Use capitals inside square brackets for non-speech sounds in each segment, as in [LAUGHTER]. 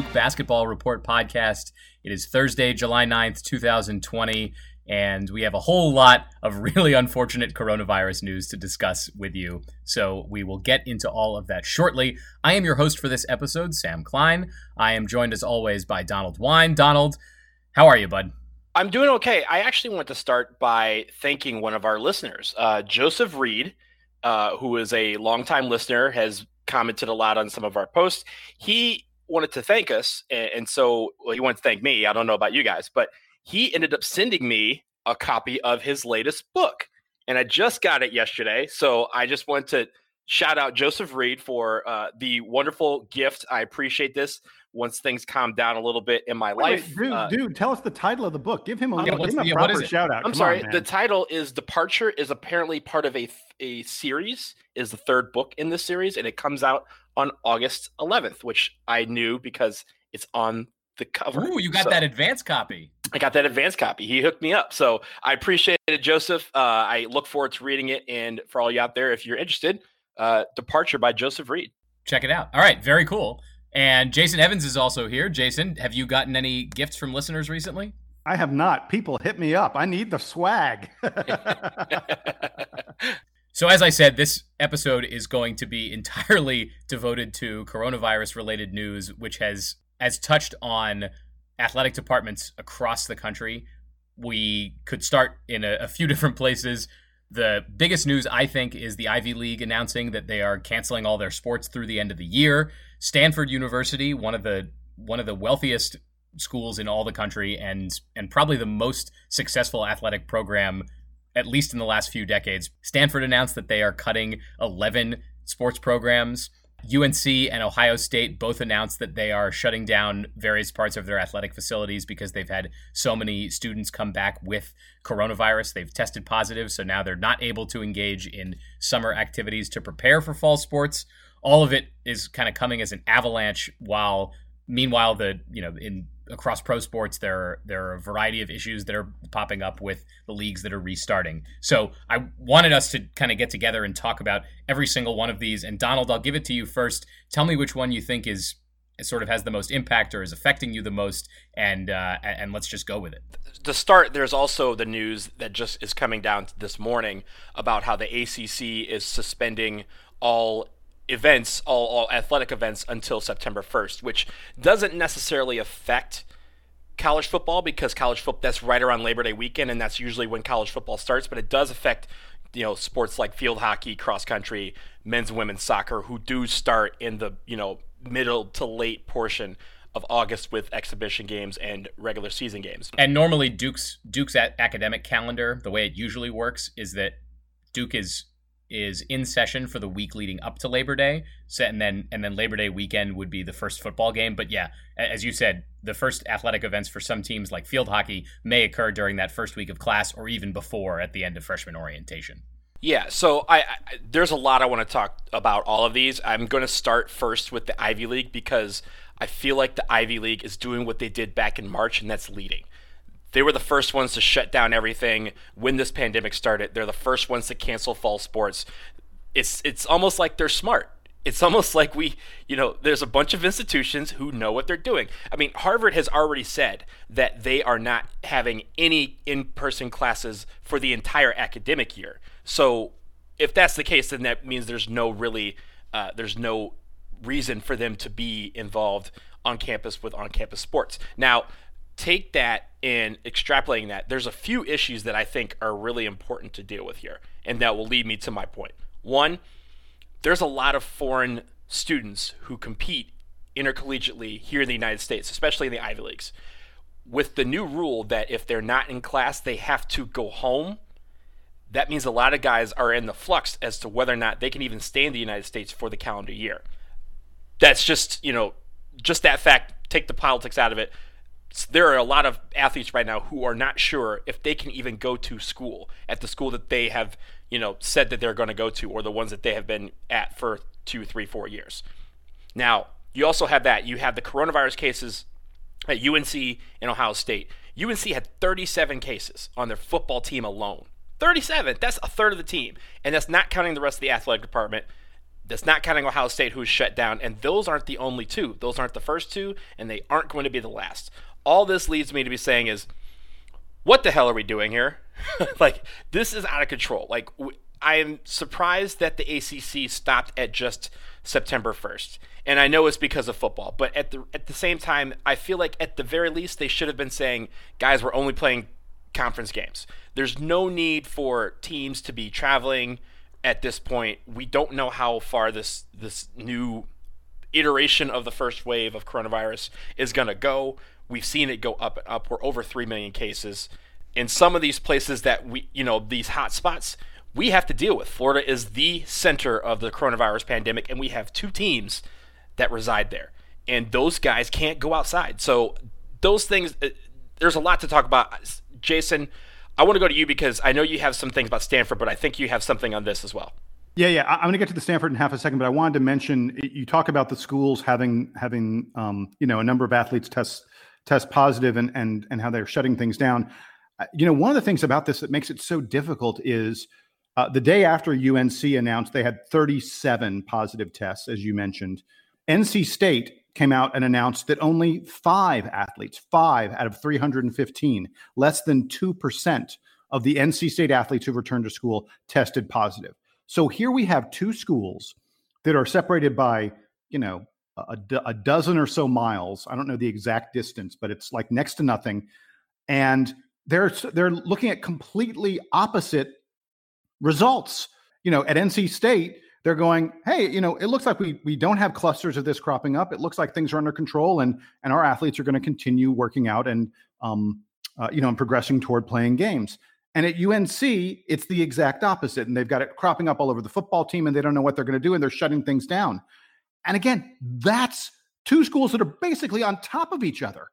116 of the Duke Basketball Report podcast. It is Thursday, July 9th, 2020, and we have a whole lot of really unfortunate coronavirus news to discuss with you. So we will get into all of that shortly. I am your host for this episode, Sam Klein. I am joined as always by Donald Wine. Donald, how are you, bud? I'm doing okay. I actually want to start by thanking one of our listeners, uh, Joseph Reed, uh, who is a longtime listener, has commented a lot on some of our posts. He wanted to thank us, and, and so well, he wanted to thank me. I don't know about you guys, but he ended up sending me a copy of his latest book, and I just got it yesterday. So I just want to shout out Joseph Reed for uh, the wonderful gift. I appreciate this once things calm down a little bit in my wait, life. Wait, dude, uh, dude, tell us the title of the book. Give him a, yeah, give him a yeah, proper shout out. I'm Come sorry. on, the title is Departure is apparently part of a a series. Is the third book in this series, and it comes out on August 11th, which I knew because it's on the cover. Ooh, you got So- that advance copy. I got that advance copy. He hooked me up, so I appreciate it, Joseph. Uh, I look forward to reading it, and for all you out there, if you're interested, uh, Departure by Joseph Reed. Check it out. All right, very cool. And Jason Evans is also here. Jason, have you gotten any gifts from listeners recently? I have not. People hit me up. I need the swag. [LAUGHS] [LAUGHS] [LAUGHS] So, as I said, this episode is going to be [LAUGHS] entirely devoted to coronavirus related news, which has has touched on athletic departments across the country. We could start in a, a few [LAUGHS] different places. The biggest news, I think, is the Ivy League announcing that they are canceling all their sports through the end of the year. Stanford University, one of the one of the wealthiest schools in all the country, and and probably the most successful athletic program at least in the last few decades. Stanford announced that they are cutting 11 sports programs. UNC and Ohio State both announced that they are shutting down various parts of their athletic facilities because they've had so many students come back with coronavirus. They've tested positive, so now they're not able to engage in summer activities to prepare for fall sports. All of it is kind of coming as an avalanche while meanwhile the, you know, in across pro sports there are there are a variety of issues that are popping up with the leagues that are restarting. So I wanted us to kind of get together and talk about every single one of these. And Donald, I'll give it to you first. Tell me which one you think is sort of has the most impact or is affecting you the most, and uh, and let's just go with it. to start, there's also the news that just is coming down this morning about how the ACC is suspending all events, all, all athletic events until September 1st, which doesn't necessarily affect college football because college football that's right around Labor Day weekend and that's usually when college football starts, but it does affect you know sports like field hockey, cross country, men's and women's soccer who do start in the, you know, middle to late portion of August with exhibition games and regular season games. And normally Duke's Duke's academic calendar, the way it usually works is that Duke is is in session for the week leading up to Labor Day, so, and then and then Labor Day weekend would be the first football game. But yeah, as you said, the first athletic events for some teams like field hockey may occur during that first week of class or even before at the end of freshman orientation. Yeah, so I, I there's a lot I want to talk about all of these. I'm going to start first with the Ivy League because I feel like the Ivy League is doing what they did back in March, and that's leading. They were the first ones to shut down everything when this pandemic started. They're the first ones to cancel fall sports. It's it's almost like they're smart. It's almost [LAUGHS] like we, you know, there's a bunch of institutions who know what they're doing. I mean, Harvard has already said that they are not having any in-person classes for the entire academic year. So, if that's the case, then that means there's no really, uh, there's no reason for them to be involved on campus with on-campus sports. Now, take that and extrapolating that, there's a few issues that I think are really important to deal with here, and that will lead me to my point. One, there's a lot of foreign students who compete intercollegiately here in the United States, especially in the Ivy Leagues. With the new rule that if they're not in class, they have to go home, that means a lot of guys are in the flux as to whether or not they can even stay in the United States for the calendar year. That's just, you know, just that fact, take the politics out of it. There are a lot of athletes right now who are not sure if they can even go to school at the school that they have, you know, said that they're going to go to or the ones that they have been at for two, three, four years. Now, you also have that. You have the coronavirus cases at UNC and Ohio State. UNC had 37 cases on their football team alone. 37. That's a third of the team. And that's not counting the rest of the athletic department. That's not counting Ohio State, who's shut down. And those aren't the only two. Those aren't the first two, and they aren't going to be the last. All this leads me to be saying is, what the hell are we doing here? [LAUGHS] like, this is out of control. Like, I am surprised that the ACC stopped at just September 1st. And I know it's because of football, but at the at the same time, I feel like at the very least they should have been saying, guys, we're only playing conference games. There's no need for teams to be traveling at this point. We don't know how far this this new iteration of the first wave of coronavirus is going to go. We've seen it go up and up. We're over 3 million cases. In some of these places that we, you know, these hot spots, we have to deal with. Florida is the center of the coronavirus pandemic, and we have two teams that reside there. And those guys can't go outside. So, those things, uh, there's a lot to talk about. Jason, I want to go to you because I know you have some things about Stanford, but I think you have something on this as well. Yeah, yeah. I'm going to get to the Stanford in half a second, but I wanted to mention you talk about the schools having having um, you know a number of athletes test test positive and and and how they're shutting things down. Uh, you know, one of the things about this that makes it so difficult is uh, the day after UNC announced they had 37 positive tests, as you mentioned. NC State came out and announced that only five athletes, five out of 315, less than 2% of the NC State athletes who returned to school tested positive. So here we have two schools that are separated by, you know, a, a dozen or so miles. I don't know the exact distance, but it's like next to nothing. And they're they're looking at completely opposite results. You know, at NC State, they're going, hey, you know, it looks like we we don't have clusters of this cropping up. It looks like things are under control, and and our athletes are going to continue working out and um, uh, you know, and progressing toward playing games. And at UNC, it's the exact opposite, and they've got it cropping up all over the football team, and they don't know what they're going to do, and they're shutting things down. And again, that's two schools that are basically on top of each other.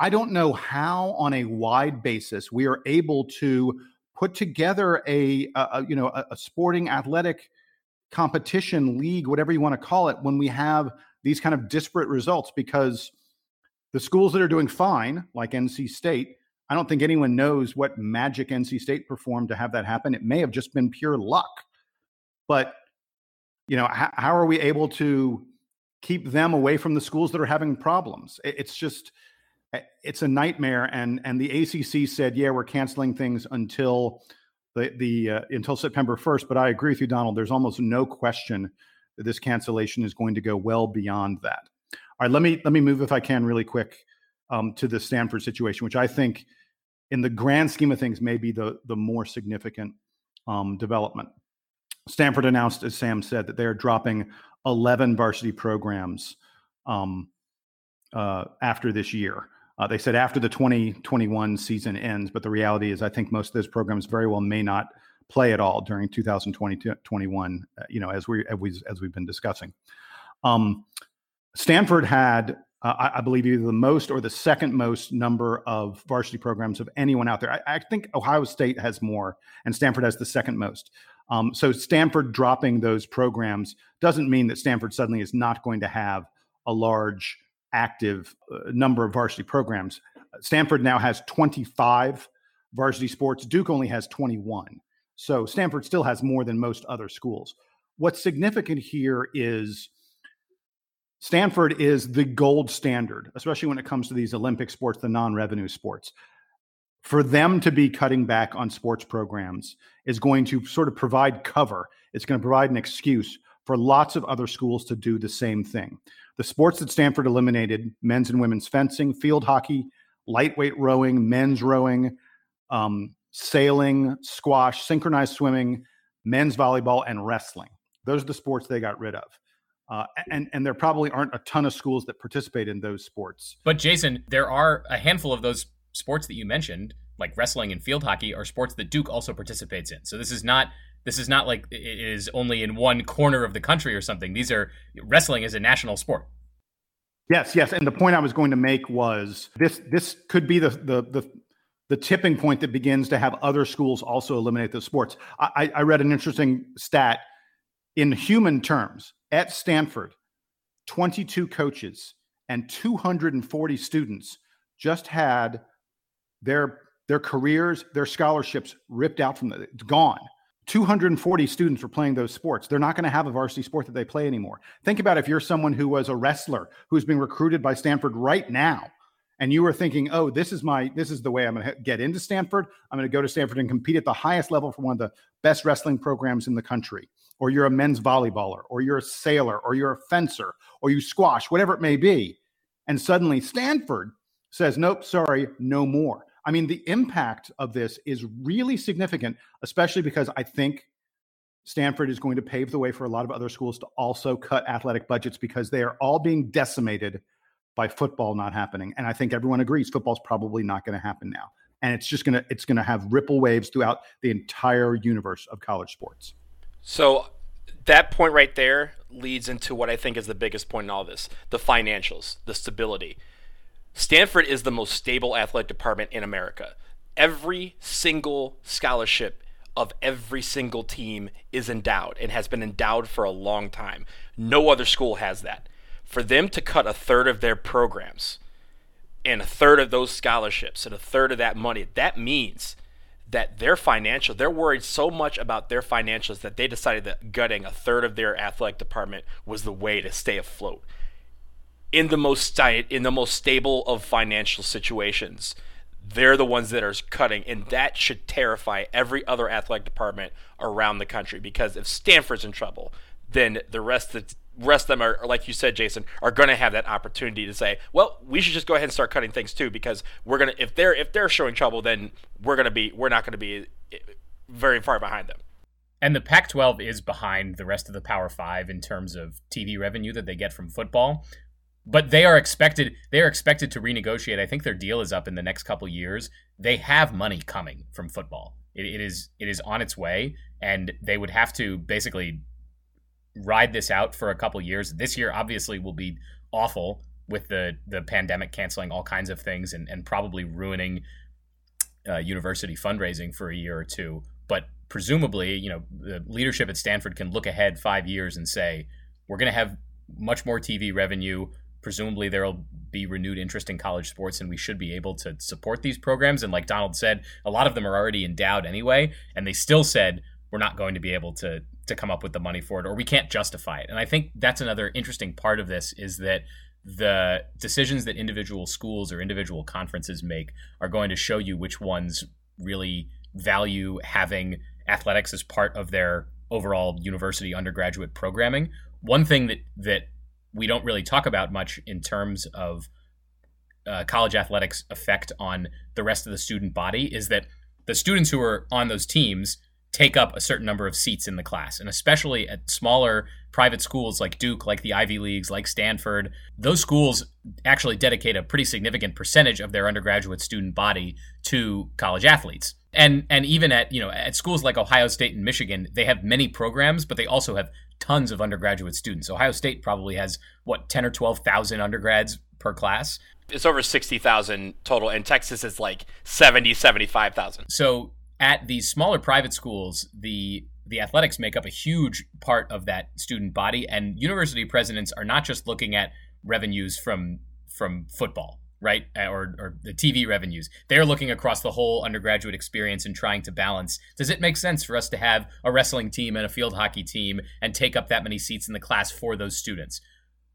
I don't know how, on a wide basis, we are able to put together a, a you know a, a sporting athletic competition, league, whatever you want to call it, when we have these kind of disparate results because the schools that are doing fine, like NC State, I don't think anyone knows what magic NC State performed to have that happen. It may have just been pure luck. But, you know, how, how are we able to keep them away from the schools that are having problems? It's just, eh, it's a nightmare. And and the ACC said, yeah, we're canceling things until the the uh, until September 1st. But I agree with you, Donald. There's almost no question that this cancellation is going to go well beyond that. All right, let me let me move if I can really quick um, to the Stanford situation, which I think, in the grand scheme of things, may be the the more significant um, development. Stanford announced, as Sam said, that they are dropping 11 varsity programs um, uh, after this year. Uh, they said after the 2021 season ends, but the reality is, I think most of those programs very well may not play at all during 2020-21. Uh, you know, as we as, we, as we've been discussing. Um, Stanford had, uh, I, I, believe, either the most or the second most number of varsity programs of anyone out there. I, I think Ohio State has more, and Stanford has the second most. Um, so Stanford dropping those programs doesn't mean that Stanford suddenly is not going to have a large active uh, number of varsity programs. Stanford now has 25 varsity sports. Duke only has 21. So Stanford still has more than most other schools. What's significant here is Stanford is the gold standard, especially when it comes to these Olympic sports, the non revenue sports. For them to be cutting back on sports programs is going to sort of provide cover. It's going to provide an excuse for lots of other schools to do the same thing. The sports that Stanford eliminated men's and women's fencing, field hockey, lightweight rowing, men's rowing, um, sailing, squash, synchronized swimming, men's volleyball, and wrestling. Those are the sports they got rid of. Uh, and and there probably aren't a ton of schools that participate in those sports. But Jason, there are a handful of those sports that you mentioned, like wrestling and field hockey, are sports that Duke also participates in. So this is not this is not like it is only in one corner of the country or something. These are wrestling is a national sport. Yes, yes. And the point I was going to make was this this could be the the the, the tipping point that begins to have other schools also eliminate the sports. I, I read an interesting stat in human terms at Stanford, 22 coaches and 240 students just had their their careers, their scholarships ripped out from them. It's gone 240 students were playing those sports. They're not going to have a varsity sport that they play anymore. Think about if you're someone who was a wrestler who's being recruited by Stanford right now and you were thinking, "Oh, this is my this is the way I'm going to get into Stanford. I'm going to go to Stanford and compete at the highest level for one of the best wrestling programs in the country." Or you're a men's volleyballer, or you're a sailor, or you're a fencer, or you squash, whatever it may be. And suddenly Stanford says, "Nope, sorry, no more." I mean, the impact of this is really significant, especially because I think Stanford is going to pave the way for a lot of other schools to also cut athletic budgets because they are all being decimated by football not happening. And I think everyone agrees football's probably not going to happen now. And it's just going to it's going to have ripple waves throughout the entire universe of college sports. So that point right there leads into what I think is the biggest point in all this, the financials, the stability. Stanford is the most stable athletic department in America. Every single scholarship of every single team is endowed and has been endowed for a long time. No other school has that for them to cut a third of their programs and a third of those scholarships and a third of that money, that means that their financial, they're worried so much about their financials that they decided that gutting a third of their athletic department was the way to stay afloat. In the most in the most stable of financial situations, they're the ones that are cutting, and that should terrify every other athletic department around the country. Because if Stanford's in trouble, then the rest of the rest of them are, like you said, Jason, are going to have that opportunity to say, well, we should just go ahead and start cutting things too, because we're gonna if they're if they're showing trouble, then we're gonna be we're not going to be eh, very far behind them. And the Pac-12 is behind the rest of the Power Five in terms of TV revenue that they get from football. But they are expected they are expected to renegotiate. I think their deal is up in the next couple years. They have money coming from football. It, it is it is on its way, and they would have to basically ride this out for a couple years. This year obviously will be awful with the the pandemic canceling all kinds of things and, and probably ruining uh, university fundraising for a year or two. But presumably, you know, the leadership at Stanford can look ahead five years and say, we're going to have much more TV revenue. Presumably, there will be renewed interest in college sports, and we should be able to support these programs. And like Donald said, a lot of them are already endowed anyway, and they still said we're not going to be able to to come up with the money for it or we can't justify it. And I think that's another interesting part of this is that the decisions that individual schools or individual conferences make are going to show you which ones really value having athletics as part of their overall university undergraduate programming. One thing that that we don't really talk about much in terms of uh, college athletics effect on the rest of the student body is that the students who are on those teams take up a certain number of seats in the class. And especially at smaller private schools like Duke, like the Ivy Leagues, like Stanford, those schools actually dedicate a pretty significant percentage of their undergraduate student body to college athletes. And and even at, you know, at schools like Ohio State and Michigan, they have many programs, but they also have tons of undergraduate students. Ohio State probably has what 10 or 12,000 undergrads per class. It's over 60,000 total and Texas is like 70 75,000. So at these smaller private schools, the the athletics make up a huge part of that student body, and university presidents are not just looking at revenues from from football, right, uh, or or the TV revenues. They're looking across the whole undergraduate experience and trying to balance. Does it make sense for us to have a wrestling team and a field hockey team and take up that many seats in the class for those students?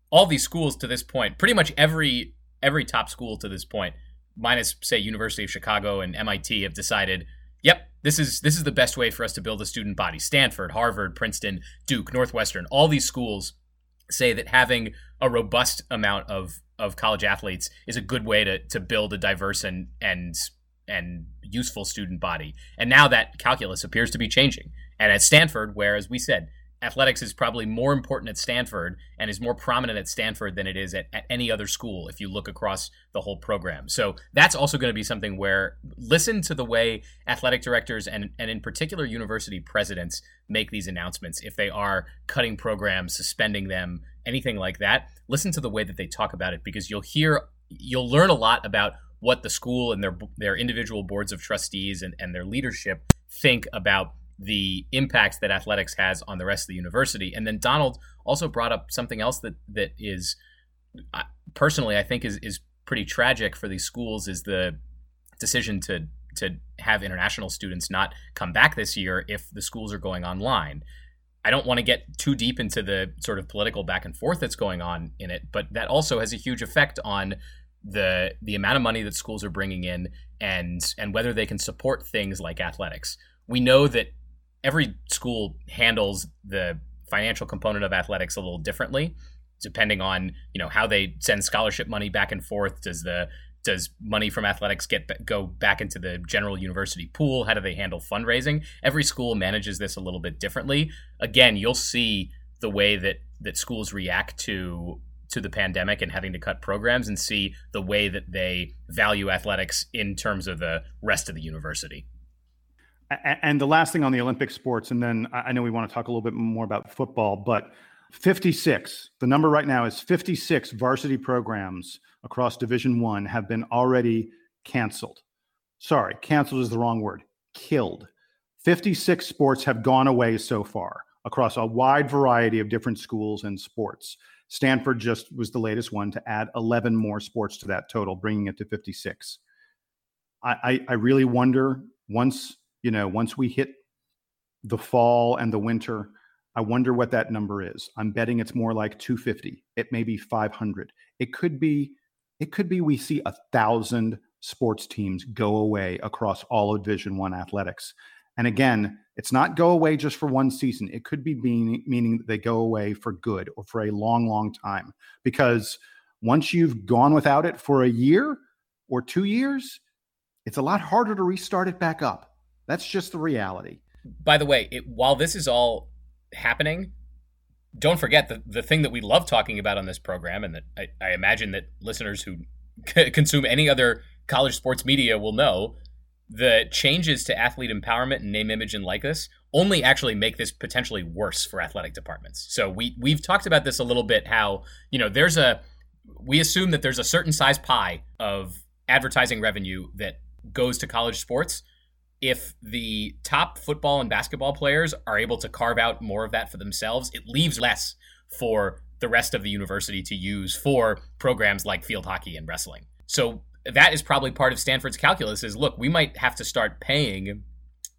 All these schools to this point, pretty much every every top school to this point, minus say University of Chicago and MIT, have decided Yep, this is this is the best way for us to build a student body. Stanford, Harvard, Princeton, Duke, Northwestern, all these schools say that having a robust amount of of college athletes is a good way to to build a diverse and and and useful student body. And now that calculus appears to be changing. And at Stanford, where as we said, athletics is probably more important at Stanford and is more prominent at Stanford than it is at, at any other school if you look across the whole program. So that's also going to be something where listen to the way athletic directors and, and in particular university presidents make these announcements. If they are cutting programs, suspending them, anything like that, listen to the way that they talk about it because you'll hear, you'll learn a lot about what the school and their their individual boards of trustees and, and their leadership think about the impact that athletics has on the rest of the university. And then Donald also brought up something else that that is personally I think is is pretty tragic for these schools is the decision to to have international students not come back this year if the schools are going online. I don't want to get too deep into the sort of political back and forth that's going on in it, but that also has a huge effect on the the amount of money that schools are bringing in and and whether they can support things like athletics. We know that every school handles the financial component of athletics a little differently depending on you know how they send scholarship money back and forth. Does the does money from athletics get go back into the general university pool? How do they handle fundraising? Every school manages this a little bit differently. Again you'll see the way that that schools react to to the pandemic and having to cut programs and see the way that they value athletics in terms of the rest of the university and the last thing on the olympic sports and then i know we want to talk a little bit more about football but 56 the number right now is 56 varsity programs across division 1 have been already canceled. Sorry canceled is the wrong word killed. 56 sports have gone away so far across a wide variety of different schools and sports. Stanford just was the latest one to add 11 more sports to that total bringing it to 56 i, I, I really wonder once you know once we hit the fall and the winter I wonder what that number is. I'm betting it's more like 250. It may be 500. It could be. It could be we see a thousand sports teams go away across all of Division One athletics. And again, it's not go away just for one season. It could be meaning, meaning that they go away for good or for a long, long time. Because once you've gone without it for a year or two years, it's a lot harder to restart it back up. That's just the reality. By the way, it, while this is all happening, don't forget the, the thing that we love talking about on this program, and that I, I imagine that listeners who [LAUGHS] consume any other college sports media will know the changes to athlete empowerment and name, image, and likeness only actually make this potentially worse for athletic departments. So we we've talked about this a little bit. How you know there's a we assume that there's a certain size pie of advertising revenue that goes to college sports, if the top football and basketball players are able to carve out more of that for themselves, it leaves less for the rest of the university to use for programs like field hockey and wrestling. So that is probably part of Stanford's calculus is look, we might have to start paying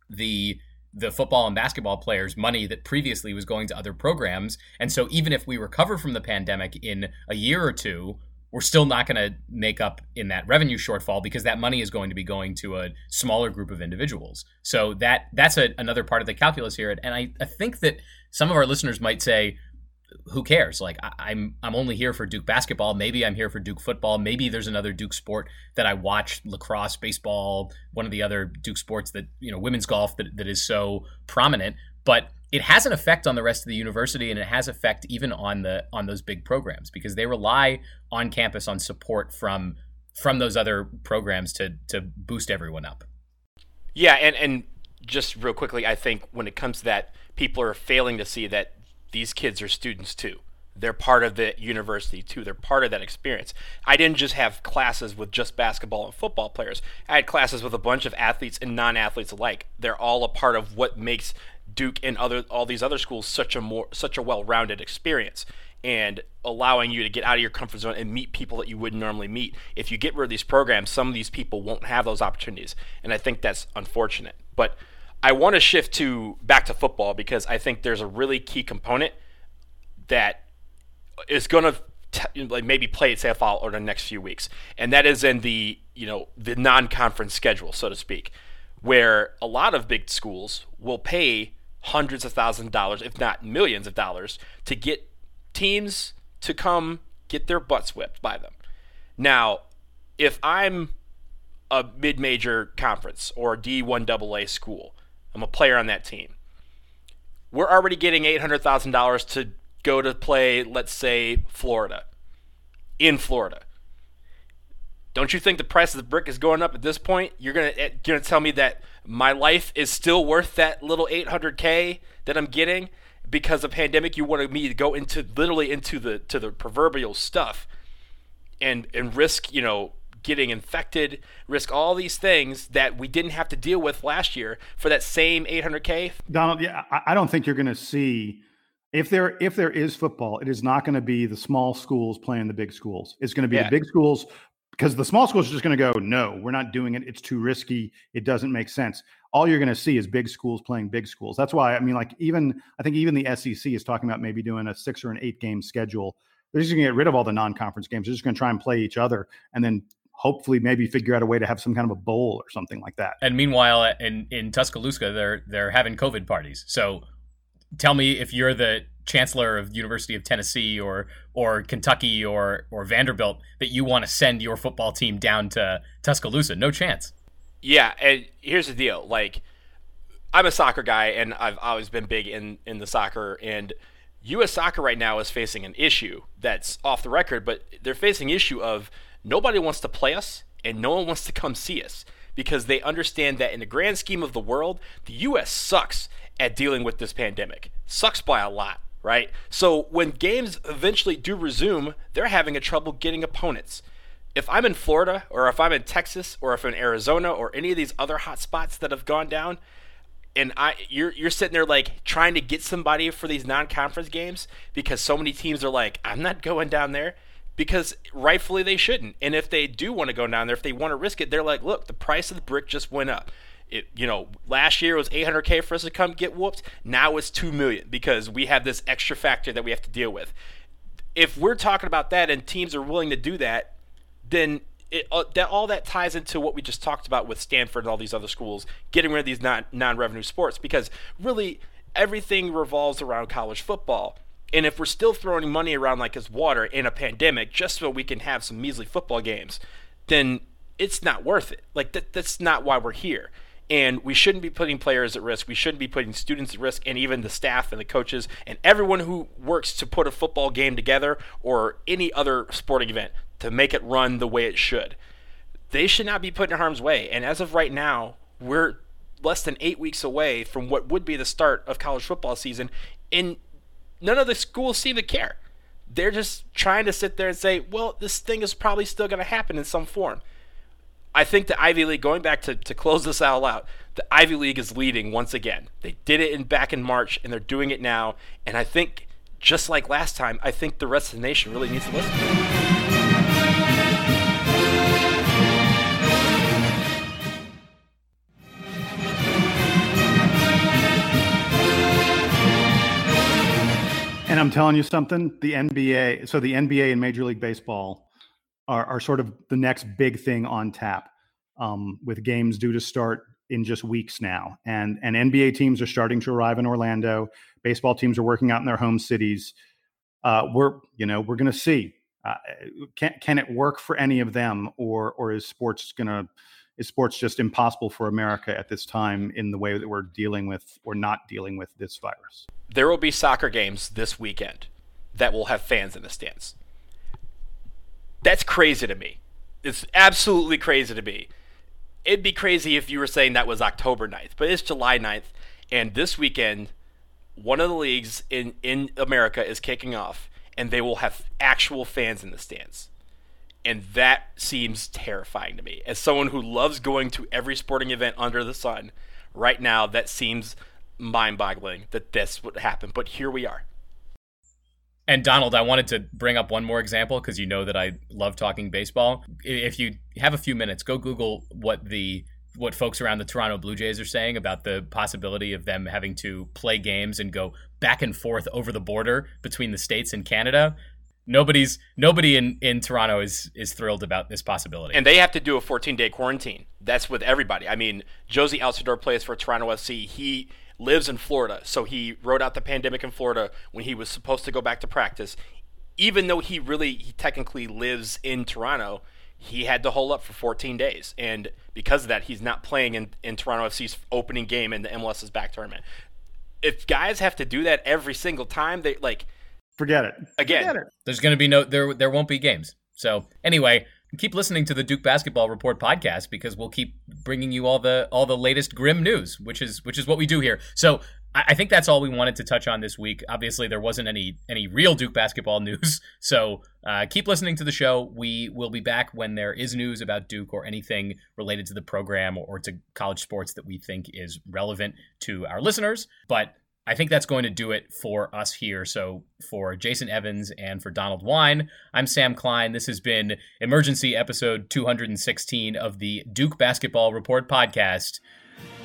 the the football and basketball players money that previously was going to other programs. And so even if we recover from the pandemic in a year or two, we're still not going to make up in that revenue shortfall because that money is going to be going to a smaller group of individuals. So that that's a, another part of the calculus here. And I, I think that some of our listeners might say, who cares? Like I, I'm I'm only here for Duke basketball. Maybe I'm here for Duke football. Maybe there's another Duke sport that I watch, lacrosse, baseball, one of the other Duke sports that, you know, women's golf that, that is so prominent. But it has an effect on the rest of the university and it has effect even on the on those big programs because they rely on campus on support from from those other programs to to boost everyone up. Yeah, and and just real quickly, I think when it comes to that, people are failing to see that these kids are students too. They're part of the university too. They're part of that experience. I didn't just have classes with just basketball and football players. I had classes with a bunch of athletes and non-athletes alike. They're all a part of what makes Duke and other all these other schools such a more such a well-rounded experience and allowing you to get out of your comfort zone and meet people that you wouldn't normally meet. If you get rid of these programs, some of these people won't have those opportunities, and I think that's unfortunate. But I want to shift to back to football because I think there's a really key component that is going to like maybe play itself out over the next few weeks, and that is in the you know the non-conference schedule, so to speak, where a lot of big schools will pay hundreds of thousands of dollars, if not millions of dollars, to get teams to come get their butts whipped by them. Now, if I'm a mid major conference or a D1AA school, I'm a player on that team. We're already getting $800,000 to go to play, let's say, Florida, in Florida. Don't you think the price of the brick is going up at this point? You're gonna eh, gonna tell me that my life is still worth that little 800k that I'm getting because of pandemic. You wanted me to go into literally into the to the proverbial stuff and and risk you know getting infected, risk all these things that we didn't have to deal with last year for that same 800k. Donald, yeah, I don't think you're going to see if there if there is football, it is not going to be the small schools playing the big schools. It's going to be yeah. the big schools because the small schools are just going to go, no, we're not doing it. It's too risky. It doesn't make sense. All you're going to see is big schools playing big schools. That's why I mean, like even I think even the SEC is talking about maybe doing a six or an eight game schedule. They're just going to get rid of all the non-conference games. They're just going to try and play each other, and then hopefully maybe figure out a way to have some kind of a bowl or something like that. And meanwhile, in in Tuscaloosa, they're they're having COVID parties. So tell me if you're the chancellor of University of Tennessee or or Kentucky or or Vanderbilt that you want to send your football team down to Tuscaloosa. No chance. Yeah, and here's the deal. Like I'm a soccer guy and I've always been big in in the soccer and US soccer right now is facing an issue that's off the record, but they're facing issue of nobody wants to play us and no one wants to come see us because they understand that in the grand scheme of the world, the US sucks at dealing with this pandemic. Sucks by a lot, right? So when games eventually do resume, they're having a trouble getting opponents. If I'm in Florida or if I'm in Texas or if I'm in Arizona or any of these other hot spots that have gone down, and I you're you're sitting there like trying to get somebody for these non-conference games because so many teams are like, I'm not going down there because rightfully they shouldn't. And if they do want to go down there, if they want to risk it, they're like, look, the price of the brick just went up it, you know, last year it was 800k for us to come get whooped. Now it's 2 million because we have this extra factor that we have to deal with. If we're talking about that and teams are willing to do that, then it, uh, that all that ties into what we just talked about with Stanford and all these other schools getting rid of these non non-revenue sports because really everything revolves around college football. And if we're still throwing money around like it's water in a pandemic just so we can have some measly football games, then it's not worth it. Like that, that's not why we're here. And we shouldn't be putting players at risk. We shouldn't be putting students at risk, and even the staff and the coaches and everyone who works to put a football game together or any other sporting event to make it run the way it should. They should not be put in harm's way. And as of right now, we're less than eight weeks away from what would be the start of college football season, and none of the schools seem to care. They're just trying to sit there and say, well, this thing is probably still going to happen in some form. I think the Ivy League, going back to, to close this all out, the Ivy League is leading once again. They did it in back in March, and they're doing it now. And I think, just like last time, I think the rest of the nation really needs to listen. And I'm telling you something, the NBA, so the NBA and Major League Baseball are, are sort of the next big thing on tap um, with games due to start in just weeks now. And, and NBA teams are starting to arrive in Orlando. Baseball teams are working out in their home cities. Uh, we're, you know, we're going to see. Uh, can, can it work for any of them or, or is sports going to, is sports just impossible for America at this time in the way that we're dealing with or not dealing with this virus? There will be soccer games this weekend that will have fans in the stands. That's crazy to me. It's absolutely crazy to me. It'd be crazy if you were saying that was October 9th, but it's July 9th. And this weekend, one of the leagues in, in America is kicking off, and they will have actual fans in the stands. And that seems terrifying to me. As someone who loves going to every sporting event under the sun, right now, that seems mind boggling that this would happen. But here we are. And Donald, I wanted to bring up one more example because you know that I love talking baseball. If you have a few minutes, go Google what the what folks around the Toronto Blue Jays are saying about the possibility of them having to play games and go back and forth over the border between the states and Canada. Nobody's nobody in, in Toronto is is thrilled about this possibility. And they have to do a 14 day quarantine. That's with everybody. I mean, Jozy Altidore plays for Toronto FC. He lives in Florida, so he wrote out the pandemic in Florida when he was supposed to go back to practice. Even though he really, he technically lives in Toronto, he had to hold up for 14 days, and because of that, he's not playing in, in Toronto FC's opening game in the MLS's back tournament. If guys have to do that every single time, they like forget it. Again, forget it. there's going to be no there. There won't be games. So anyway, keep listening to the Duke Basketball Report podcast because we'll keep bringing you all the all the latest grim news, which is which is what we do here. So I, I think that's all we wanted to touch on this week. Obviously, there wasn't any any real Duke basketball [LAUGHS] news, so uh, keep listening to the show. We will be back when there is news about Duke or anything related to the program or, or to college sports that we think is relevant to our listeners. But I think that's going to do it for us here. So, for Jason Evans and for Donald Wine, I'm Sam Klein. This has been emergency episode 216 of the Duke Basketball Report podcast.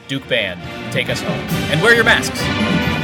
Duke Band, take us home. And wear your masks.